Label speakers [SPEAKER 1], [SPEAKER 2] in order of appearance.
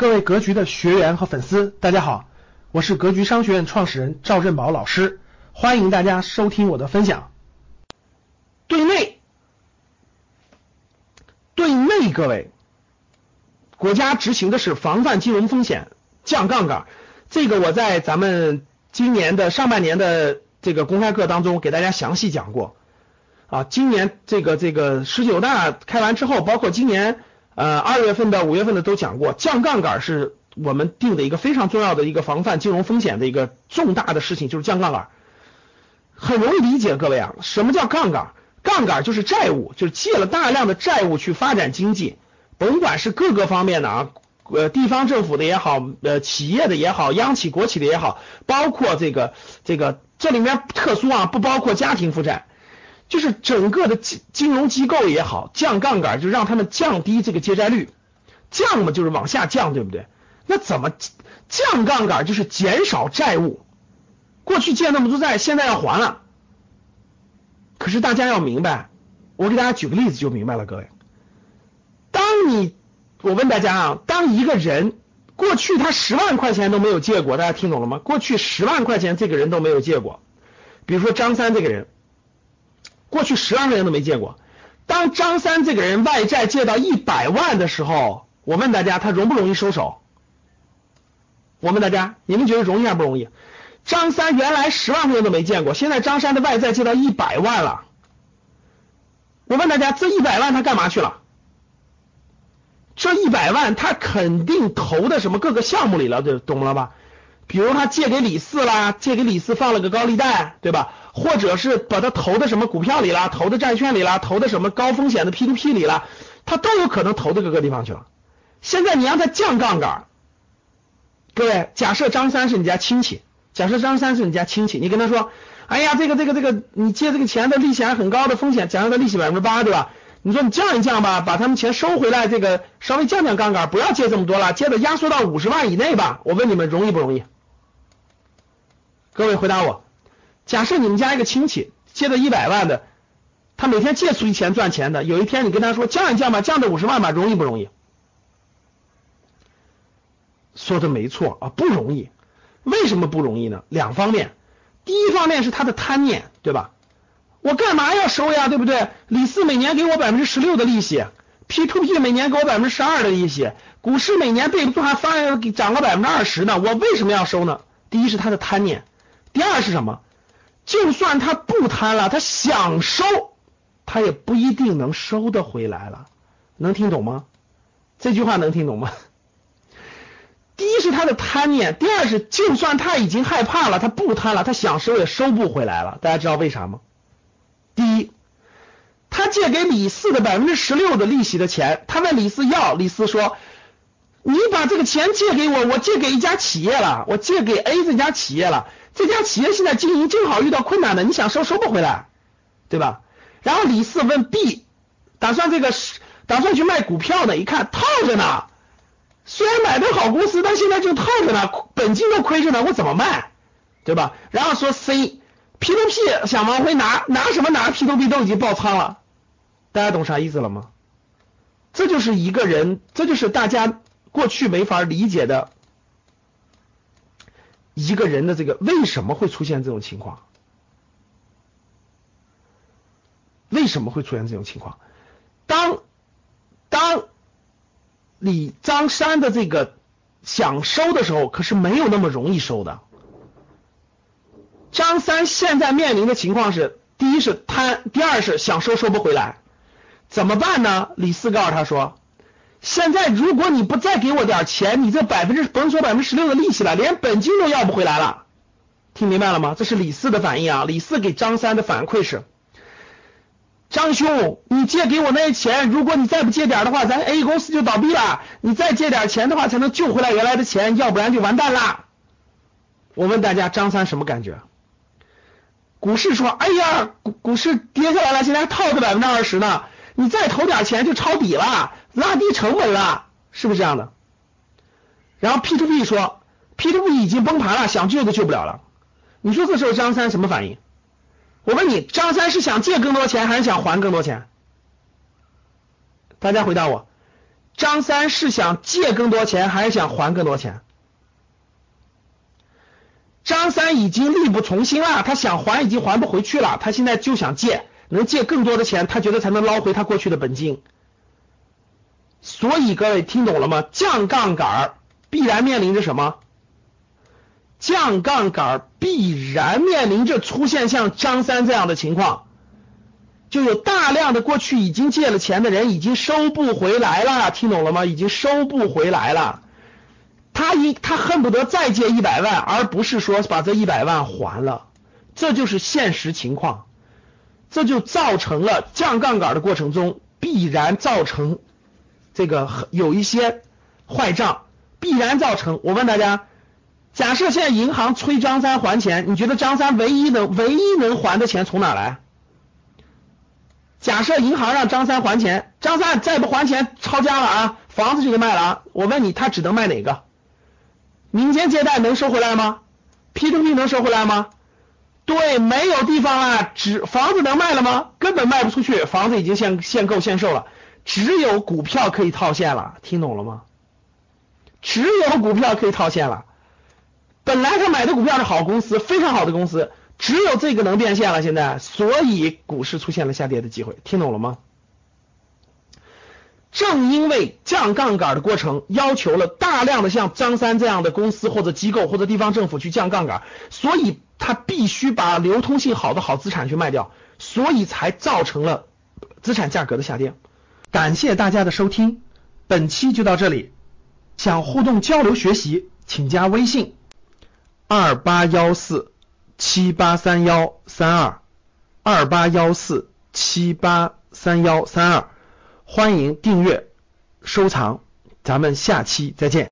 [SPEAKER 1] 各位格局的学员和粉丝，大家好，我是格局商学院创始人赵振宝老师，欢迎大家收听我的分享。对内，对内，各位，国家执行的是防范金融风险、降杠杆，这个我在咱们今年的上半年的这个公开课当中给大家详细讲过啊。今年这个这个十九大开完之后，包括今年。呃，二月份的、五月份的都讲过，降杠杆是我们定的一个非常重要的一个防范金融风险的一个重大的事情，就是降杠杆。很容易理解，各位啊，什么叫杠杆？杠杆就是债务，就是借了大量的债务去发展经济，甭管是各个方面的啊，呃，地方政府的也好，呃，企业的也好，央企、国企的也好，包括这个这个这里面特殊啊，不包括家庭负债。就是整个的金金融机构也好，降杠杆就让他们降低这个借债率，降嘛就是往下降，对不对？那怎么降杠杆就是减少债务？过去借那么多债，现在要还了。可是大家要明白，我给大家举个例子就明白了，各位。当你我问大家啊，当一个人过去他十万块钱都没有借过，大家听懂了吗？过去十万块钱这个人都没有借过，比如说张三这个人。过去十万块钱都没借过。当张三这个人外债借到一百万的时候，我问大家，他容不容易收手？我问大家，你们觉得容易还不容易？张三原来十万块钱都没见过，现在张三的外债借到一百万了。我问大家，这一百万他干嘛去了？这一百万他肯定投的什么各个项目里了，对，懂了吧？比如他借给李四啦，借给李四放了个高利贷，对吧？或者是把他投的什么股票里啦，投的债券里啦，投的什么高风险的 P to P 里了，他都有可能投到各个地方去了。现在你让他降杠杆，各位，假设张三是你家亲戚，假设张三是你家亲戚，你跟他说，哎呀，这个这个这个，你借这个钱的利息还很高的风险，假设他利息百分之八，对吧？你说你降一降吧，把他们钱收回来，这个稍微降降杠杆，不要借这么多了，借的压缩到五十万以内吧。我问你们容易不容易？各位回答我。假设你们家一个亲戚借了一百万的，他每天借出去钱赚钱的，有一天你跟他说降一降吧，降到五十万吧，容易不容易？说的没错啊，不容易。为什么不容易呢？两方面，第一方面是他的贪念，对吧？我干嘛要收呀，对不对？李四每年给我百分之十六的利息，P to P 每年给我百分之十二的利息，股市每年被动还翻涨了百分之二十呢，我为什么要收呢？第一是他的贪念，第二是什么？就算他不贪了，他想收，他也不一定能收得回来了。能听懂吗？这句话能听懂吗？第一是他的贪念，第二是就算他已经害怕了，他不贪了，他想收也收不回来了。大家知道为啥吗？第一，他借给李四的百分之十六的利息的钱，他问李四要，李四说：“你把这个钱借给我，我借给一家企业了，我借给 A 这家企业了。”这家企业现在经营正好遇到困难的，你想收收不回来，对吧？然后李四问 B，打算这个打算去卖股票呢，一看套着呢，虽然买的好公司，但现在就套着呢，本金都亏着呢，我怎么卖，对吧？然后说 C，P to P 想往回拿，拿什么拿？P to P 都已经爆仓了，大家懂啥意思了吗？这就是一个人，这就是大家过去没法理解的。一个人的这个为什么会出现这种情况？为什么会出现这种情况？当当李张三的这个想收的时候，可是没有那么容易收的。张三现在面临的情况是：第一是贪，第二是想收收不回来，怎么办呢？李四告诉他说。现在如果你不再给我点钱，你这百分之甭说百分之十六的利息了，连本金都要不回来了。听明白了吗？这是李四的反应啊。李四给张三的反馈是：张兄，你借给我那些钱，如果你再不借点的话，咱 A 公司就倒闭了。你再借点钱的话，才能救回来原来的钱，要不然就完蛋了。我问大家，张三什么感觉？股市说：哎呀，股股市跌下来了，现在还套着百分之二十呢，你再投点钱就抄底了。拉低成本了，是不是这样的？然后 P to P 说，P to P 已经崩盘了，想救都救不了了。你说这时候张三什么反应？我问你，张三是想借更多钱还是想还更多钱？大家回答我，张三是想借更多钱还是想还更多钱？张三已经力不从心了，他想还已经还不回去了，他现在就想借，能借更多的钱，他觉得才能捞回他过去的本金。所以各位听懂了吗？降杠杆必然面临着什么？降杠杆必然面临着出现像张三这样的情况。就有大量的过去已经借了钱的人已经收不回来了，听懂了吗？已经收不回来了，他一他恨不得再借一百万，而不是说把这一百万还了，这就是现实情况，这就造成了降杠杆的过程中必然造成这个有一些坏账，必然造成。我问大家，假设现在银行催张三还钱，你觉得张三唯一能唯一能还的钱从哪来？假设银行让张三还钱，张三再不还钱，抄家了啊，房子就得卖了啊。我问你，他只能卖哪个？民间借贷能收回来吗？P to P 能收回来吗？对，没有地方了，只房子能卖了吗？根本卖不出去，房子已经限限购限售了，只有股票可以套现了，听懂了吗？只有股票可以套现了。本来他买的股票是好公司，非常好的公司。只有这个能变现了，现在，所以股市出现了下跌的机会，听懂了吗？正因为降杠杆的过程要求了大量的像张三这样的公司或者机构或者地方政府去降杠杆，所以他必须把流通性好的好资产去卖掉，所以才造成了资产价格的下跌。感谢大家的收听，本期就到这里。想互动交流学习，请加微信二八幺四。七八三幺三二二八幺四七八三幺三二，欢迎订阅收藏，咱们下期再见。